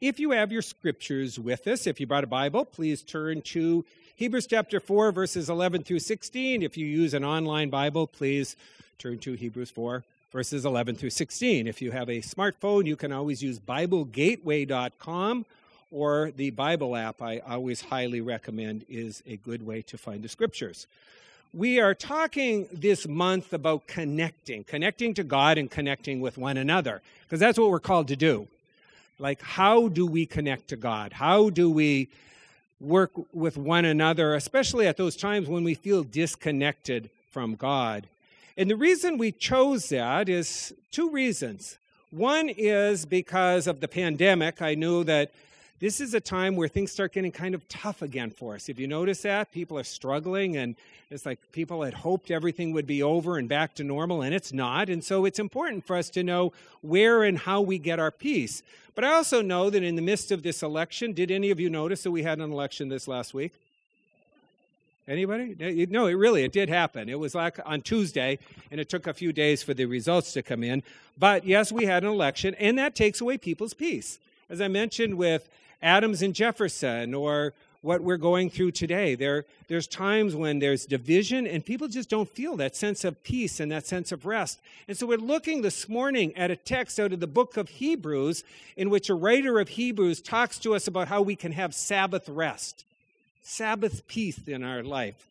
If you have your scriptures with us, if you brought a Bible, please turn to Hebrews chapter 4, verses 11 through 16. If you use an online Bible, please turn to Hebrews 4, verses 11 through 16. If you have a smartphone, you can always use BibleGateway.com or the Bible app, I always highly recommend, is a good way to find the scriptures. We are talking this month about connecting, connecting to God and connecting with one another, because that's what we're called to do. Like, how do we connect to God? How do we work with one another, especially at those times when we feel disconnected from God? And the reason we chose that is two reasons. One is because of the pandemic. I knew that this is a time where things start getting kind of tough again for us. If you notice that, people are struggling, and it's like people had hoped everything would be over and back to normal, and it's not. And so it's important for us to know where and how we get our peace. But I also know that in the midst of this election, did any of you notice that we had an election this last week? Anybody? No, it really it did happen. It was like on Tuesday, and it took a few days for the results to come in. But yes, we had an election, and that takes away people's peace. As I mentioned with Adams and Jefferson or what we're going through today. There, there's times when there's division and people just don't feel that sense of peace and that sense of rest. And so we're looking this morning at a text out of the book of Hebrews in which a writer of Hebrews talks to us about how we can have Sabbath rest, Sabbath peace in our life.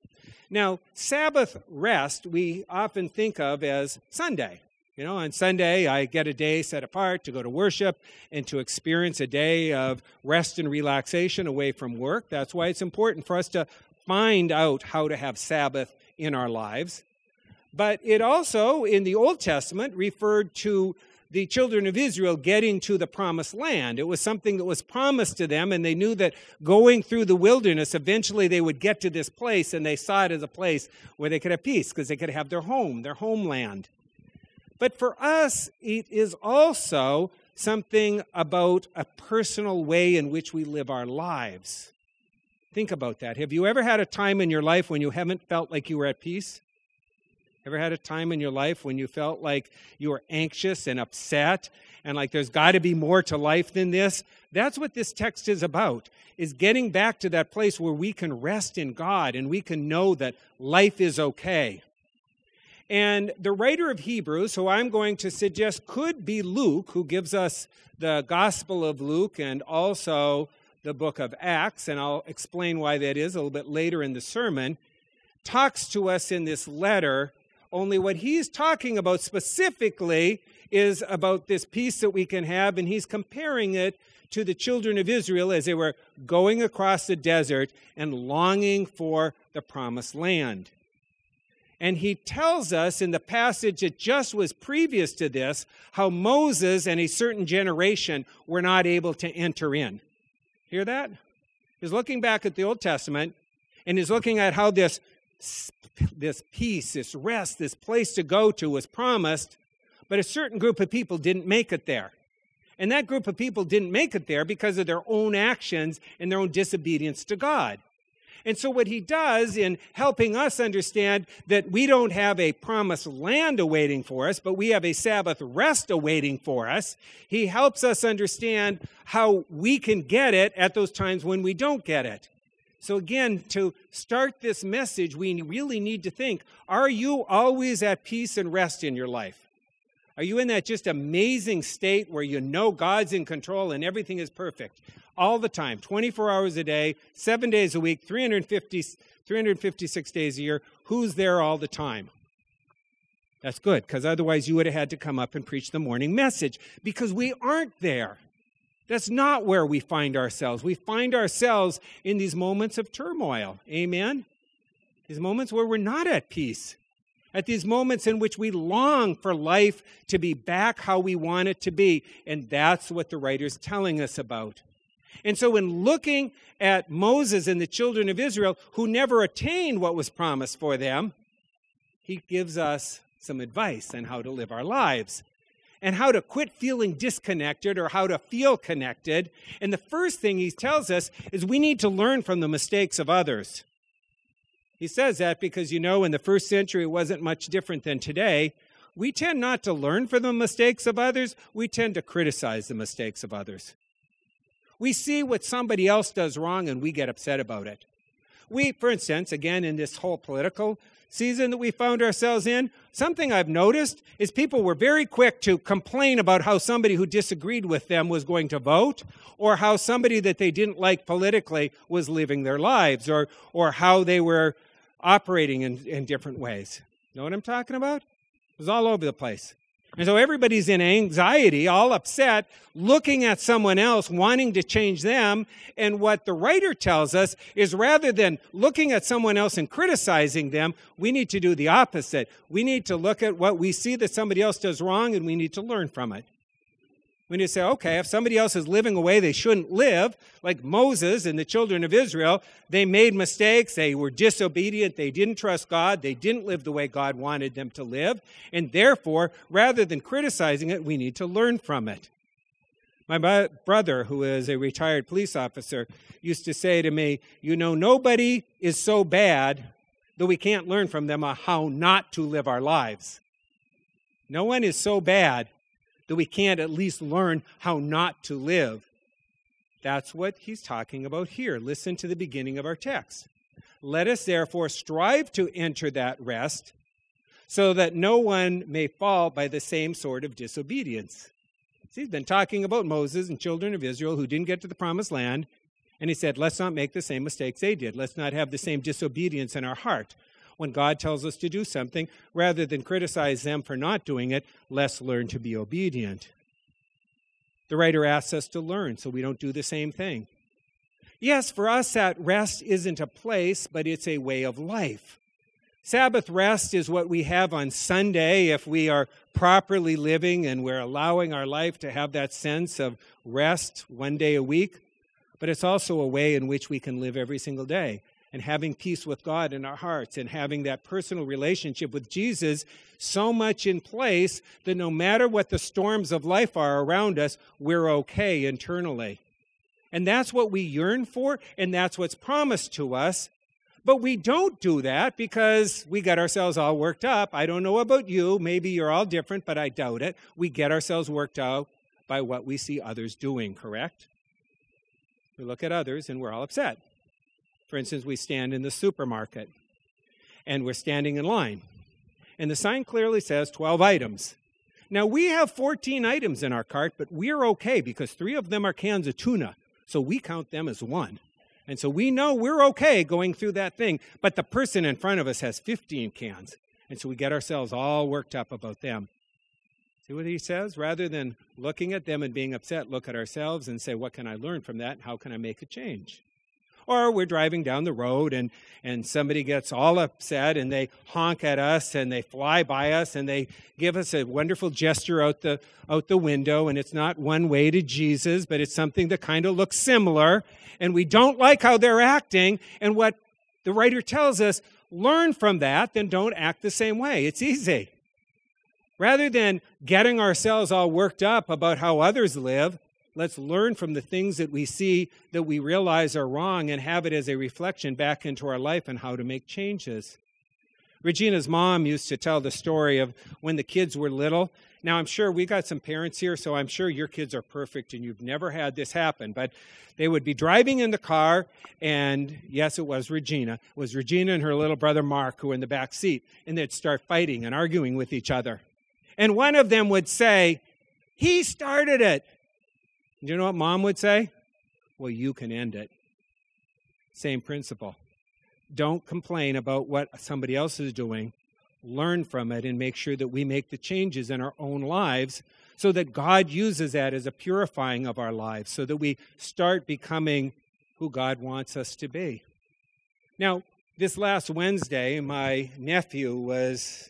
Now, Sabbath rest we often think of as Sunday. You know, on Sunday, I get a day set apart to go to worship and to experience a day of rest and relaxation away from work. That's why it's important for us to find out how to have Sabbath in our lives. But it also, in the Old Testament, referred to the children of Israel getting to the promised land. It was something that was promised to them, and they knew that going through the wilderness, eventually they would get to this place, and they saw it as a place where they could have peace because they could have their home, their homeland. But for us, it is also something about a personal way in which we live our lives. Think about that. Have you ever had a time in your life when you haven't felt like you were at peace? Ever had a time in your life when you felt like you were anxious and upset and like there's got to be more to life than this? That's what this text is about. Is getting back to that place where we can rest in God and we can know that life is okay. And the writer of Hebrews, who I'm going to suggest could be Luke, who gives us the Gospel of Luke and also the book of Acts, and I'll explain why that is a little bit later in the sermon, talks to us in this letter. Only what he's talking about specifically is about this peace that we can have, and he's comparing it to the children of Israel as they were going across the desert and longing for the promised land. And he tells us in the passage that just was previous to this how Moses and a certain generation were not able to enter in. Hear that? He's looking back at the Old Testament and he's looking at how this, this peace, this rest, this place to go to was promised, but a certain group of people didn't make it there. And that group of people didn't make it there because of their own actions and their own disobedience to God. And so, what he does in helping us understand that we don't have a promised land awaiting for us, but we have a Sabbath rest awaiting for us, he helps us understand how we can get it at those times when we don't get it. So, again, to start this message, we really need to think are you always at peace and rest in your life? Are you in that just amazing state where you know God's in control and everything is perfect? All the time, 24 hours a day, seven days a week, 350, 356 days a year. Who's there all the time? That's good, because otherwise you would have had to come up and preach the morning message, because we aren't there. That's not where we find ourselves. We find ourselves in these moments of turmoil. Amen? These moments where we're not at peace. At these moments in which we long for life to be back how we want it to be. And that's what the writer's telling us about. And so, in looking at Moses and the children of Israel who never attained what was promised for them, he gives us some advice on how to live our lives and how to quit feeling disconnected or how to feel connected. And the first thing he tells us is we need to learn from the mistakes of others. He says that because, you know, in the first century, it wasn't much different than today. We tend not to learn from the mistakes of others, we tend to criticize the mistakes of others. We see what somebody else does wrong and we get upset about it. We, for instance, again, in this whole political season that we found ourselves in, something I've noticed is people were very quick to complain about how somebody who disagreed with them was going to vote, or how somebody that they didn't like politically was living their lives, or, or how they were operating in, in different ways. Know what I'm talking about? It was all over the place. And so everybody's in anxiety, all upset, looking at someone else, wanting to change them. And what the writer tells us is rather than looking at someone else and criticizing them, we need to do the opposite. We need to look at what we see that somebody else does wrong and we need to learn from it. When you say, okay, if somebody else is living a way they shouldn't live, like Moses and the children of Israel, they made mistakes, they were disobedient, they didn't trust God, they didn't live the way God wanted them to live, and therefore, rather than criticizing it, we need to learn from it. My brother, who is a retired police officer, used to say to me, You know, nobody is so bad that we can't learn from them how not to live our lives. No one is so bad that we can't at least learn how not to live. That's what he's talking about here. Listen to the beginning of our text. Let us therefore strive to enter that rest so that no one may fall by the same sort of disobedience. See, he's been talking about Moses and children of Israel who didn't get to the promised land. And he said, let's not make the same mistakes they did. Let's not have the same disobedience in our heart when God tells us to do something, rather than criticize them for not doing it, let's learn to be obedient. The writer asks us to learn so we don't do the same thing. Yes, for us, that rest isn't a place, but it's a way of life. Sabbath rest is what we have on Sunday if we are properly living and we're allowing our life to have that sense of rest one day a week. But it's also a way in which we can live every single day and having peace with God in our hearts and having that personal relationship with Jesus so much in place that no matter what the storms of life are around us, we're okay internally. And that's what we yearn for, and that's what's promised to us. But we don't do that because we get ourselves all worked up. I don't know about you. Maybe you're all different, but I doubt it. We get ourselves worked out by what we see others doing, correct? We look at others and we're all upset. For instance, we stand in the supermarket and we're standing in line. And the sign clearly says 12 items. Now, we have 14 items in our cart, but we're okay because three of them are cans of tuna. So we count them as one. And so we know we're okay going through that thing, but the person in front of us has 15 cans. And so we get ourselves all worked up about them. See what he says? Rather than looking at them and being upset, look at ourselves and say, what can I learn from that? How can I make a change? Or we're driving down the road and, and somebody gets all upset and they honk at us and they fly by us and they give us a wonderful gesture out the, out the window. And it's not one way to Jesus, but it's something that kind of looks similar. And we don't like how they're acting. And what the writer tells us, learn from that, then don't act the same way. It's easy. Rather than getting ourselves all worked up about how others live, Let's learn from the things that we see that we realize are wrong and have it as a reflection back into our life and how to make changes. Regina's mom used to tell the story of when the kids were little. Now, I'm sure we got some parents here, so I'm sure your kids are perfect and you've never had this happen. But they would be driving in the car, and yes, it was Regina. It was Regina and her little brother Mark who were in the back seat, and they'd start fighting and arguing with each other. And one of them would say, He started it. Do you know what mom would say? Well, you can end it. Same principle. Don't complain about what somebody else is doing. Learn from it and make sure that we make the changes in our own lives so that God uses that as a purifying of our lives, so that we start becoming who God wants us to be. Now, this last Wednesday, my nephew was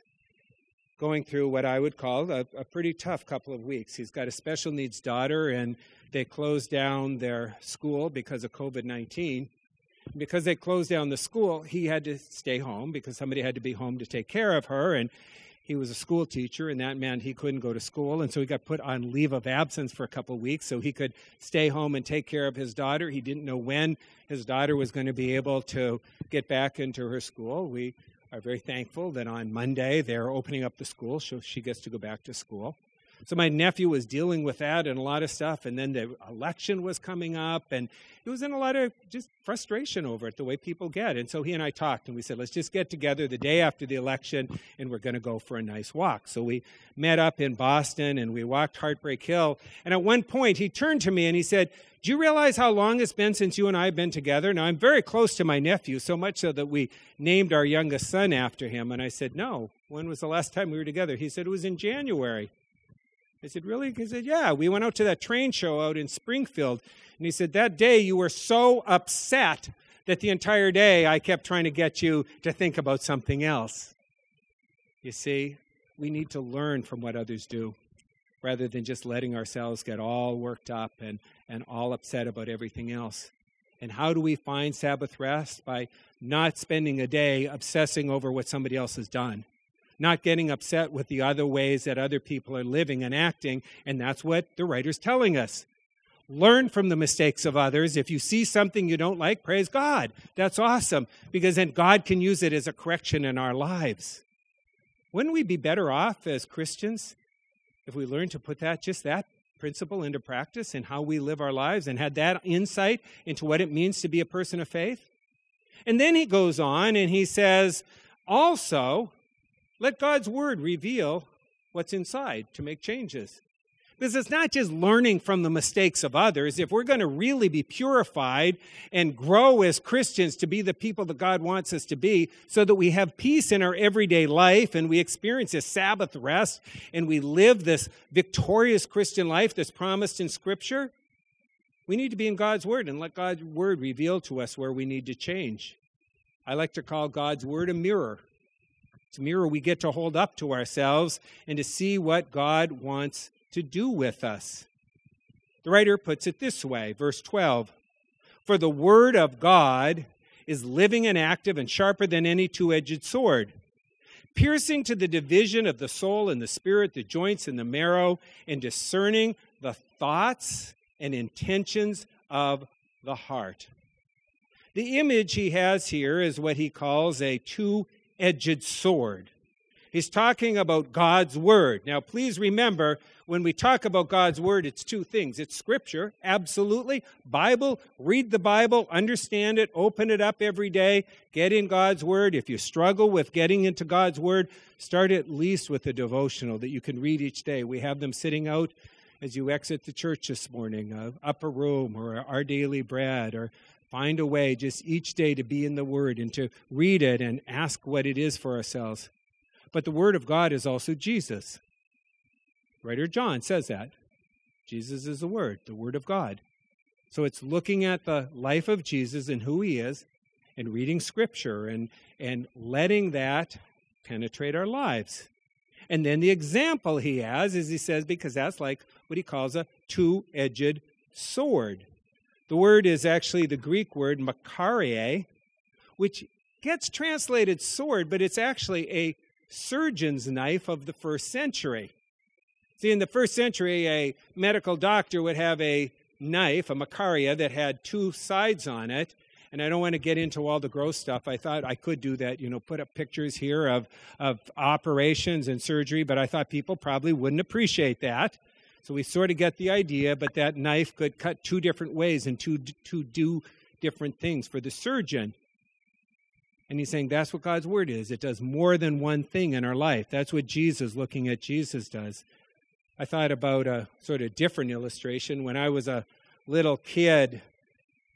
going through what I would call a, a, pretty tough couple of weeks. He's got a special needs daughter, and they closed down their school because of COVID 19. Because they closed down the school, he had to stay home because somebody had to be home to take care of her. And he was a school teacher, and that meant he couldn't go to school. And so he got put on leave of absence for a couple of weeks so he could stay home and take care of his daughter. He didn't know when his daughter was going to be able to get back into her school. We are very thankful that on Monday they're opening up the school, so she gets to go back to school. So my nephew was dealing with that and a lot of stuff, and then the election was coming up, and he was in a lot of just frustration over it, the way people get. And so he and I talked, and we said, let's just get together the day after the election, and we're going to go for a nice walk. So we met up in Boston, and we walked Heartbreak Hill. And at one point, he turned to me and he said, do you realize how long it's been since you and I have been together? Now, I'm very close to my nephew, so much so that we named our youngest son after him. And I said, No, when was the last time we were together? He said, It was in January. I said, Really? He said, Yeah, we went out to that train show out in Springfield. And he said, That day you were so upset that the entire day I kept trying to get you to think about something else. You see, we need to learn from what others do rather than just letting ourselves get all worked up and, and all upset about everything else. And how do we find Sabbath rest? By not spending a day obsessing over what somebody else has done not getting upset with the other ways that other people are living and acting. And that's what the writer's telling us. Learn from the mistakes of others. If you see something you don't like, praise God. That's awesome because then God can use it as a correction in our lives. Wouldn't we be better off as Christians if we learned to put that, just that principle into practice in how we live our lives and had that insight into what it means to be a person of faith? And then he goes on and he says, also, let God's word reveal what's inside to make changes. Because it's not just learning from the mistakes of others. If we're going to really be purified and grow as Christians to be the people that God wants us to be, so that we have peace in our everyday life and we experience a Sabbath rest and we live this victorious Christian life that's promised in Scripture, we need to be in God's Word and let God's Word reveal to us where we need to change. I like to call God's Word a mirror. Mirror we get to hold up to ourselves and to see what God wants to do with us. The writer puts it this way, verse 12 For the word of God is living and active and sharper than any two edged sword, piercing to the division of the soul and the spirit, the joints and the marrow, and discerning the thoughts and intentions of the heart. The image he has here is what he calls a two edged sword. He's talking about God's Word. Now, please remember, when we talk about God's Word, it's two things. It's Scripture, absolutely. Bible, read the Bible, understand it, open it up every day, get in God's Word. If you struggle with getting into God's Word, start at least with a devotional that you can read each day. We have them sitting out as you exit the church this morning, uh, upper room or our daily bread or Find a way just each day to be in the Word and to read it and ask what it is for ourselves. But the Word of God is also Jesus. Writer John says that. Jesus is the Word, the Word of God. So it's looking at the life of Jesus and who he is and reading Scripture and, and letting that penetrate our lives. And then the example he has is he says, because that's like what he calls a two edged sword. The word is actually the Greek word machaira, which gets translated sword, but it's actually a surgeon's knife of the first century. See, in the first century, a medical doctor would have a knife, a machaira, that had two sides on it. And I don't want to get into all the gross stuff. I thought I could do that, you know, put up pictures here of, of operations and surgery, but I thought people probably wouldn't appreciate that. So we sort of get the idea, but that knife could cut two different ways and to, to do different things for the surgeon. And he's saying that's what God's word is. It does more than one thing in our life. That's what Jesus, looking at Jesus, does. I thought about a sort of different illustration. When I was a little kid,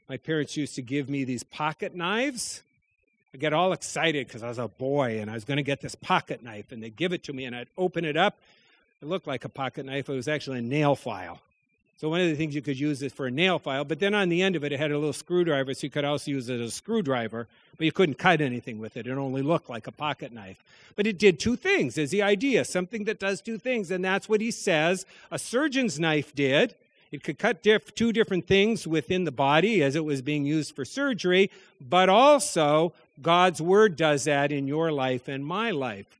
my parents used to give me these pocket knives. I get all excited because I was a boy and I was going to get this pocket knife, and they'd give it to me, and I'd open it up, it looked like a pocket knife. It was actually a nail file. So one of the things you could use is for a nail file, but then on the end of it, it had a little screwdriver, so you could also use it as a screwdriver, but you couldn't cut anything with it. It only looked like a pocket knife. But it did two things, is the idea, something that does two things, and that's what he says a surgeon's knife did. It could cut diff- two different things within the body as it was being used for surgery, but also God's word does that in your life and my life.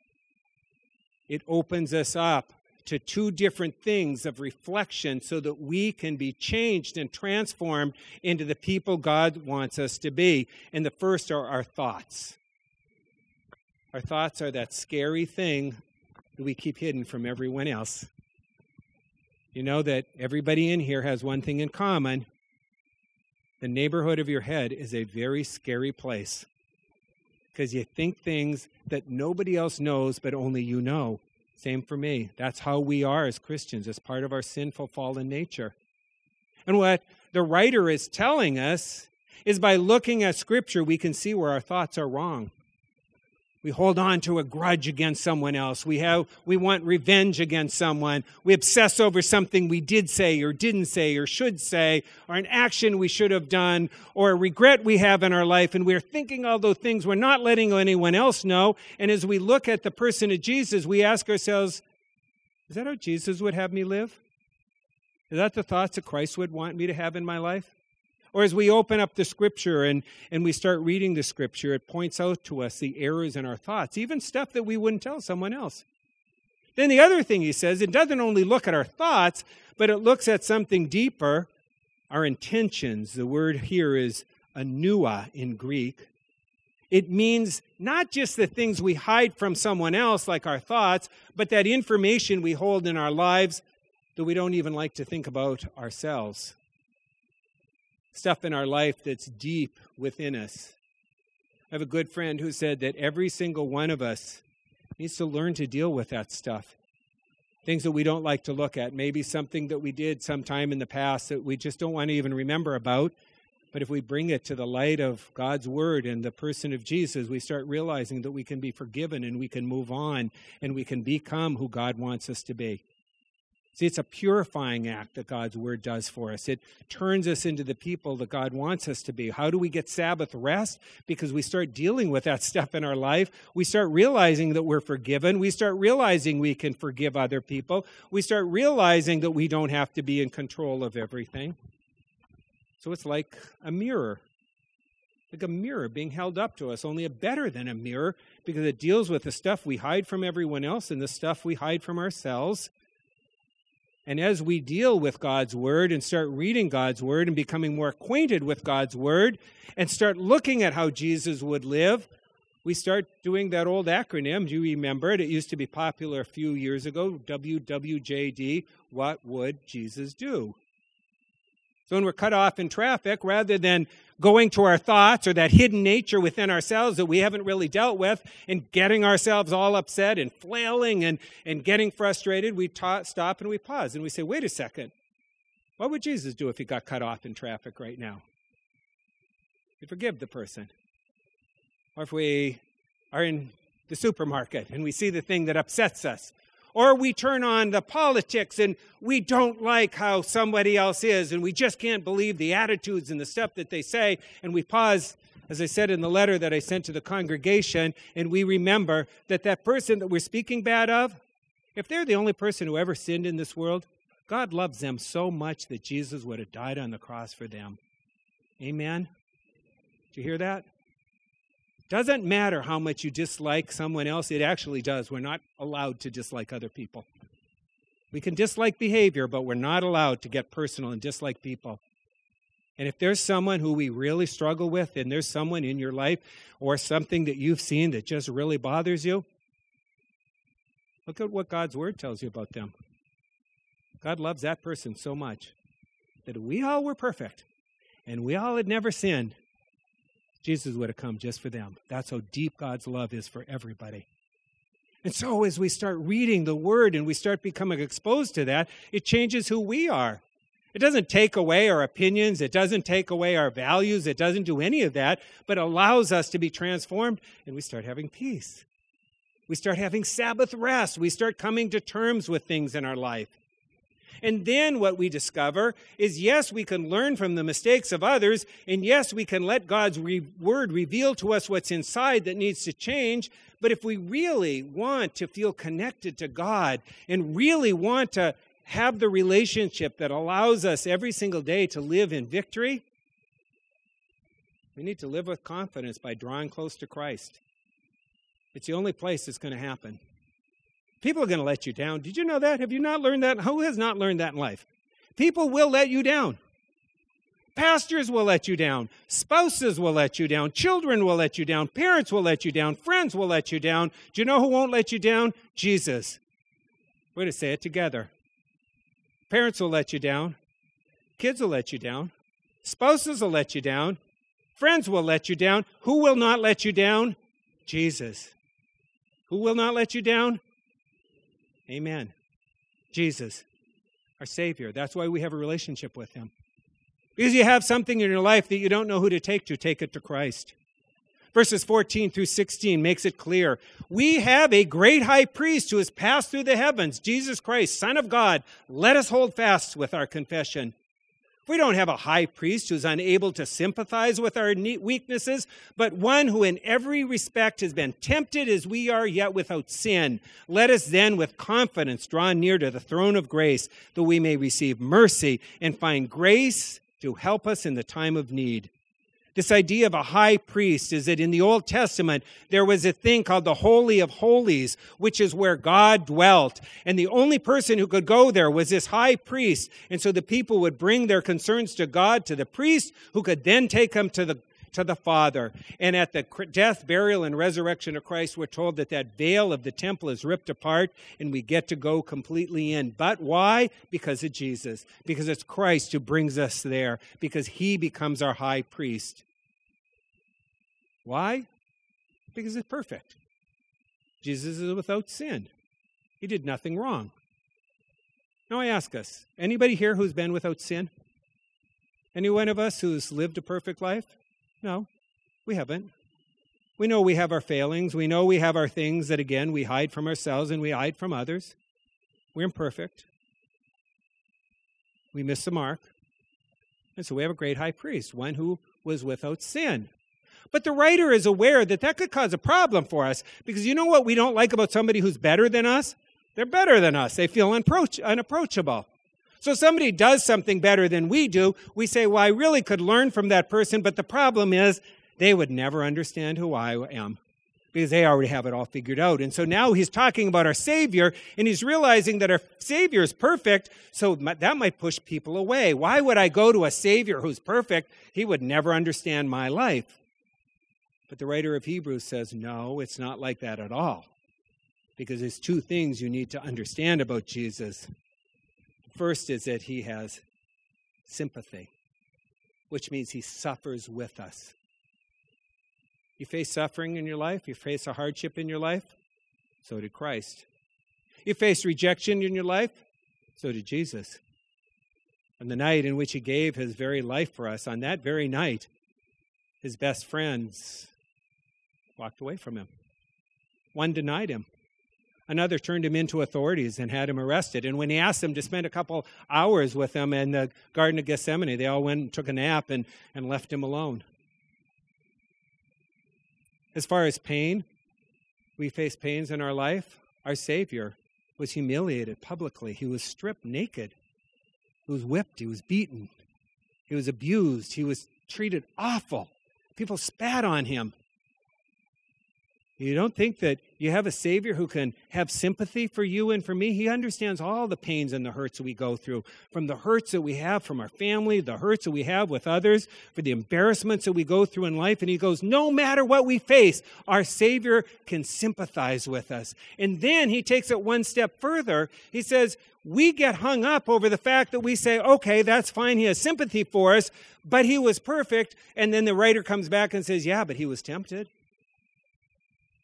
It opens us up to two different things of reflection so that we can be changed and transformed into the people God wants us to be. And the first are our thoughts. Our thoughts are that scary thing that we keep hidden from everyone else. You know that everybody in here has one thing in common. The neighborhood of your head is a very scary place because you think things that nobody else knows, but only you know. Same for me. That's how we are as Christians, as part of our sinful fallen nature. And what the writer is telling us is by looking at Scripture, we can see where our thoughts are wrong. We hold on to a grudge against someone else. We have we want revenge against someone. We obsess over something we did say or didn't say or should say or an action we should have done or a regret we have in our life and we're thinking all those things we're not letting anyone else know and as we look at the person of Jesus we ask ourselves is that how Jesus would have me live? Is that the thoughts that Christ would want me to have in my life? Or as we open up the scripture and, and we start reading the scripture, it points out to us the errors in our thoughts, even stuff that we wouldn't tell someone else. Then the other thing he says, it doesn't only look at our thoughts, but it looks at something deeper, our intentions. The word here is ennoia in Greek. It means not just the things we hide from someone else, like our thoughts, but that information we hold in our lives that we don't even like to think about ourselves stuff in our life that's deep within us. I have a good friend who said that every single one of us needs to learn to deal with that stuff. Things that we don't like to look at, maybe something that we did sometime in the past that we just don't want to even remember about. But if we bring it to the light of God's word and the person of Jesus, we start realizing that we can be forgiven and we can move on and we can become who God wants us to be. See, it's a purifying act that God's word does for us. It turns us into the people that God wants us to be. How do we get Sabbath rest? Because we start dealing with that stuff in our life. We start realizing that we're forgiven. We start realizing we can forgive other people. We start realizing that we don't have to be in control of everything. So it's like a mirror. Like a mirror being held up to us, only a better than a mirror because it deals with the stuff we hide from everyone else and the stuff we hide from ourselves and as we deal with God's Word and start reading God's Word and becoming more acquainted with God's Word and start looking at how Jesus would live, we start doing that old acronym. Do you remember it? It used to be popular a few years ago WWJD. What would Jesus do? So when we're cut off in traffic, rather than going to our thoughts or that hidden nature within ourselves that we haven't really dealt with and getting ourselves all upset and flailing and, and getting frustrated, we ta- stop and we pause and we say, wait a second. What would Jesus do if he got cut off in traffic right now? He'd forgive the person. Or if we are in the supermarket and we see the thing that upsets us or we turn on the politics and we don't like how somebody else is and we just can't believe the attitudes and the stuff that they say. And we pause, as I said in the letter that I sent to the congregation, and we remember that that person that we're speaking bad of, if they're the only person who ever sinned in this world, God loves them so much that Jesus would have died on the cross for them. Amen? Do you hear that? Doesn't matter how much you dislike someone else, it actually does. We're not allowed to dislike other people. We can dislike behavior, but we're not allowed to get personal and dislike people. And if there's someone who we really struggle with, and there's someone in your life or something that you've seen that just really bothers you, look at what God's word tells you about them. God loves that person so much that we all were perfect and we all had never sinned, Jesus would have come just for them. That's how deep God's love is for everybody. And so, as we start reading the Word and we start becoming exposed to that, it changes who we are. It doesn't take away our opinions, it doesn't take away our values, it doesn't do any of that, but allows us to be transformed and we start having peace. We start having Sabbath rest. We start coming to terms with things in our life. And then what we discover is yes, we can learn from the mistakes of others, and yes, we can let God's re- word reveal to us what's inside that needs to change. But if we really want to feel connected to God and really want to have the relationship that allows us every single day to live in victory, we need to live with confidence by drawing close to Christ. It's the only place it's going to happen. People are going to let you down. Did you know that? Have you not learned that? Who has not learned that in life? People will let you down. Pastors will let you down. Spouses will let you down. Children will let you down. Parents will let you down. Friends will let you down. Do you know who won't let you down? Jesus. We're going to say it together. Parents will let you down. Kids will let you down. Spouses will let you down. Friends will let you down. Who will not let you down? Jesus. Who will not let you down? Amen. Jesus, our Savior. That's why we have a relationship with Him. Because you have something in your life that you don't know who to take to, take it to Christ. Verses 14 through 16 makes it clear. We have a great high priest who has passed through the heavens, Jesus Christ, Son of God. Let us hold fast with our confession. We don't have a high priest who's unable to sympathize with our weaknesses, but one who in every respect has been tempted as we are, yet without sin. Let us then with confidence draw near to the throne of grace, that we may receive mercy and find grace to help us in the time of need. This idea of a high priest is that in the Old Testament, there was a thing called the Holy of Holies, which is where God dwelt. And the only person who could go there was this high priest. And so the people would bring their concerns to God, to the priest, who could then take them to the to the Father. And at the death, burial, and resurrection of Christ, we're told that that veil of the temple is ripped apart and we get to go completely in. But why? Because of Jesus. Because it's Christ who brings us there. Because he becomes our high priest. Why? Because it's perfect. Jesus is without sin. He did nothing wrong. Now I ask us, anybody here who's been without sin? Any one of us who's lived a perfect life? No, we haven't. We know we have our failings. We know we have our things that, again, we hide from ourselves and we hide from others. We're imperfect. We miss the mark. And so we have a great high priest, one who was without sin. But the writer is aware that that could cause a problem for us because you know what we don't like about somebody who's better than us? They're better than us. They feel unapproachable. So somebody does something better than we do, we say, well, I really could learn from that person, but the problem is they would never understand who I am because they already have it all figured out. And so now he's talking about our Savior, and he's realizing that our Savior is perfect, so that might push people away. Why would I go to a Savior who's perfect? He would never understand my life. But the writer of Hebrews says, no, it's not like that at all. Because there's two things you need to understand about Jesus. First is that he has sympathy, which means he suffers with us. You face suffering in your life, you face a hardship in your life, so did Christ. You face rejection in your life, so did Jesus. On the night in which he gave his very life for us, on that very night, his best friends walked away from him. One denied him. Another turned him into authorities and had him arrested. And when he asked them to spend a couple hours with him in the Garden of Gethsemane, they all went and took a nap and, and left him alone. As far as pain, we face pains in our life. Our Savior was humiliated publicly, he was stripped naked, he was whipped, he was beaten, he was abused, he was treated awful. People spat on him. You don't think that you have a Savior who can have sympathy for you and for me? He understands all the pains and the hurts we go through, from the hurts that we have from our family, the hurts that we have with others, for the embarrassments that we go through in life. And He goes, No matter what we face, our Savior can sympathize with us. And then He takes it one step further. He says, We get hung up over the fact that we say, Okay, that's fine. He has sympathy for us, but He was perfect. And then the writer comes back and says, Yeah, but He was tempted.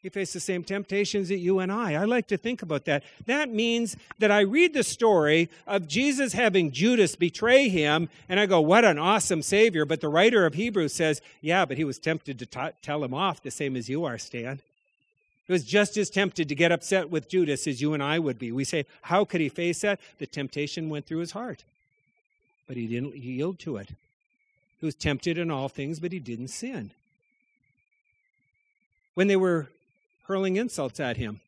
He faced the same temptations that you and I. I like to think about that. That means that I read the story of Jesus having Judas betray him, and I go, what an awesome Savior. But the writer of Hebrews says, yeah, but he was tempted to t- tell him off the same as you are, Stan. He was just as tempted to get upset with Judas as you and I would be. We say, how could he face that? The temptation went through his heart, but he didn't yield to it. He was tempted in all things, but he didn't sin. When they were hurling insults at him.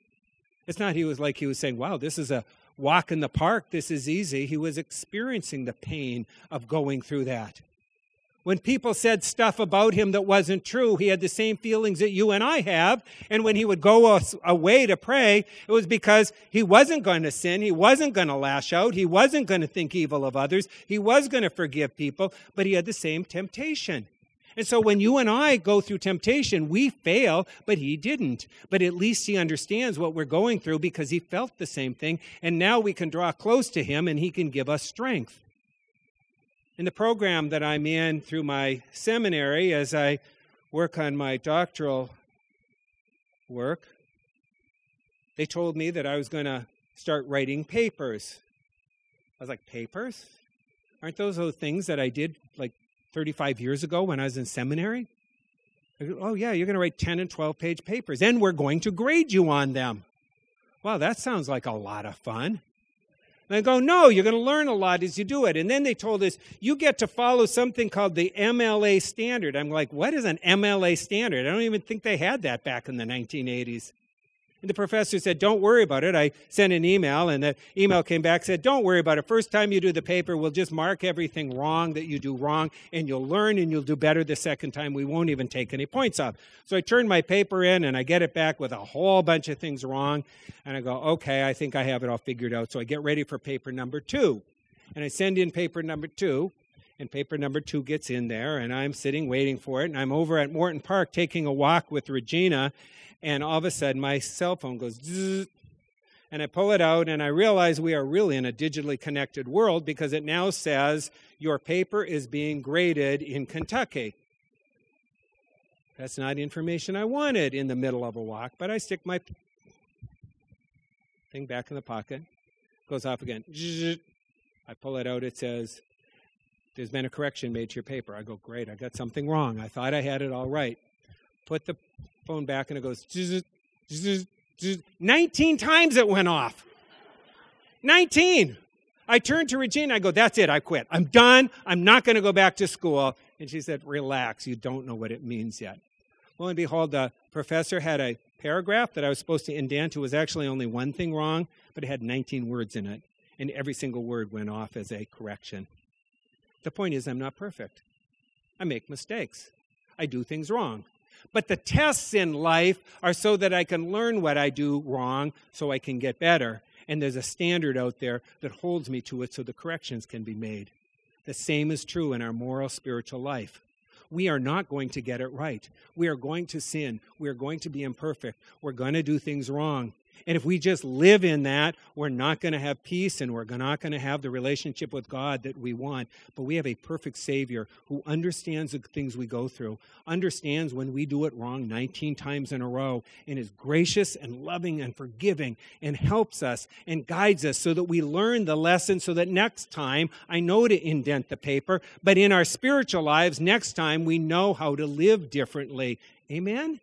It's not he was like he was saying, wow, this is a walk in the park. This is easy. He was experiencing the pain of going through that. When people said stuff about him that wasn't true, he had the same feelings that you and I have. And when he would go away to pray, it was because he wasn't going to sin. He wasn't going to lash out. He wasn't going to think evil of others. He was going to forgive people, but he had the same temptation. And so when you and I go through temptation, we fail, but he didn't. But at least he understands what we're going through because he felt the same thing. And now we can draw close to him and he can give us strength. In the program that I'm in through my seminary, as I work on my doctoral work, they told me that I was going to start writing papers. I was like, papers? Aren't those those things that I did like 35 years ago when I was in seminary? Go, oh, yeah, you're going to write 10 and 12 page papers, and we're going to grade you on them. Wow, that sounds like a lot of fun. And I go, no, you're going to learn a lot as you do it. And then they told us, you get to follow something called the MLA standard. I'm like, what is an MLA standard? I don't even think they had that back in the 1980s. And the professor said, Don't worry about it. I sent an email, and the email came back said, Don't worry about it. First time you do the paper, we'll just mark everything wrong that you do wrong, and you'll learn and you'll do better the second time. We won't even take any points off. So I turn my paper in, and I get it back with a whole bunch of things wrong. And I go, Okay, I think I have it all figured out. So I get ready for paper number two. And I send in paper number two, and paper number two gets in there, and I'm sitting waiting for it. And I'm over at Morton Park taking a walk with Regina, and all of a sudden my cell phone goes zzz, and I pull it out and I realize we are really in a digitally connected world because it now says your paper is being graded in Kentucky. That's not information I wanted in the middle of a walk, but I stick my thing back in the pocket. Goes off again. I pull it out. It says, There's been a correction made to your paper. I go, Great, I got something wrong. I thought I had it all right. Put the phone back and it goes, 19 times it went off. 19. I turned to Regina. I go, That's it. I quit. I'm done. I'm not going to go back to school. And she said, Relax. You don't know what it means yet. Lo and behold, the professor had a paragraph that I was supposed to indent. It was actually only one thing wrong, but it had 19 words in it. And every single word went off as a correction. The point is, I'm not perfect. I make mistakes. I do things wrong. But the tests in life are so that I can learn what I do wrong so I can get better. And there's a standard out there that holds me to it so the corrections can be made. The same is true in our moral spiritual life. We are not going to get it right. We are going to sin. We are going to be imperfect. We're going to do things wrong. And if we just live in that, we're not going to have peace and we're not going to have the relationship with God that we want. But we have a perfect Savior who understands the things we go through, understands when we do it wrong 19 times in a row, and is gracious and loving and forgiving and helps us and guides us so that we learn the lesson so that next time I know to indent the paper, but in our spiritual lives, next time we know how to live differently. Amen?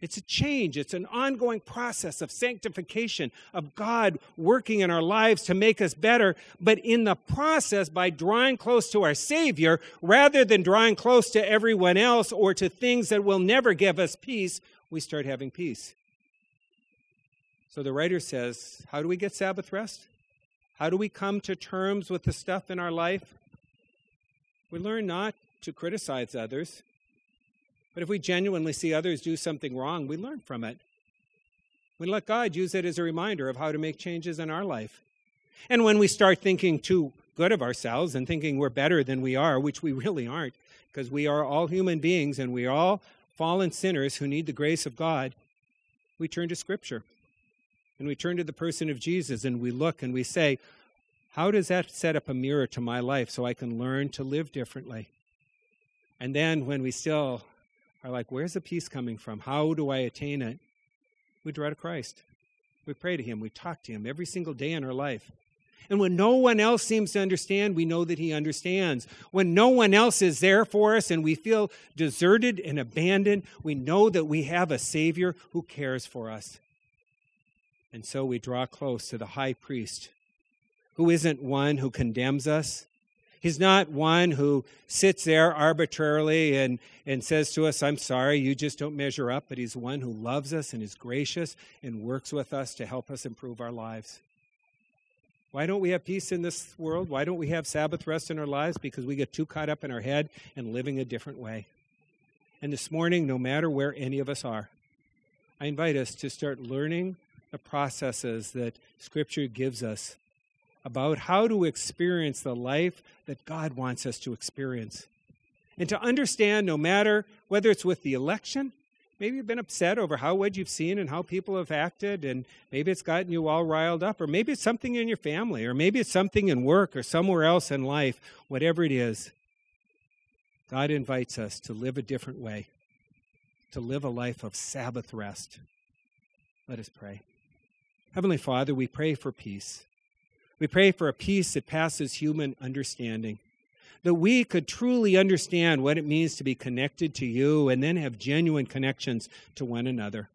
It's a change. It's an ongoing process of sanctification, of God working in our lives to make us better. But in the process, by drawing close to our Savior, rather than drawing close to everyone else or to things that will never give us peace, we start having peace. So the writer says, How do we get Sabbath rest? How do we come to terms with the stuff in our life? We learn not to criticize others, but if we genuinely see others do something wrong, we learn from it. We let God use it as a reminder of how to make changes in our life. And when we start thinking too good of ourselves and thinking we're better than we are, which we really aren't, because we are all human beings and we are all fallen sinners who need the grace of God, we turn to Scripture. And we turn to the person of Jesus and we look and we say, how does that set up a mirror to my life so I can learn to live differently? And then when we still are like, where's the peace coming from? How do I attain it? We draw to Christ. We pray to Him. We talk to Him every single day in our life. And when no one else seems to understand, we know that He understands. When no one else is there for us and we feel deserted and abandoned, we know that we have a Savior who cares for us. And so we draw close to the high priest, who isn't one who condemns us, He's not one who sits there arbitrarily and, and says to us, I'm sorry, you just don't measure up, but he's one who loves us and is gracious and works with us to help us improve our lives. Why don't we have peace in this world? Why don't we have Sabbath rest in our lives? Because we get too caught up in our head and living a different way. And this morning, no matter where any of us are, I invite us to start learning the processes that Scripture gives us about how to experience the life that God wants us to experience. And to understand no matter whether it's with the election, maybe you've been upset over how what you've seen and how people have acted, and maybe it's gotten you all riled up, or maybe it's something in your family, or maybe it's something in work or somewhere else in life, whatever it is. God invites us to live a different way, to live a life of Sabbath rest. Let us pray. Heavenly Father, we pray for peace. We pray for a peace that passes human understanding, that we could truly understand what it means to be connected to you and then have genuine connections to one another.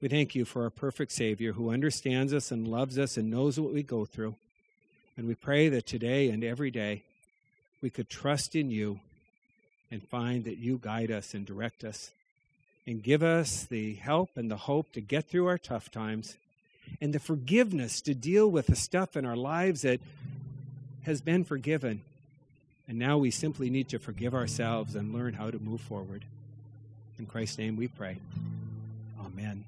We thank you for our perfect Savior who understands us and loves us and knows what we go through. And we pray that today and every day we could trust in you and find that you guide us and direct us and give us the help and the hope to get through our tough times and the forgiveness to deal with the stuff in our lives that has been forgiven. And now we simply need to forgive ourselves and learn how to move forward. In Christ's name we pray. Amen.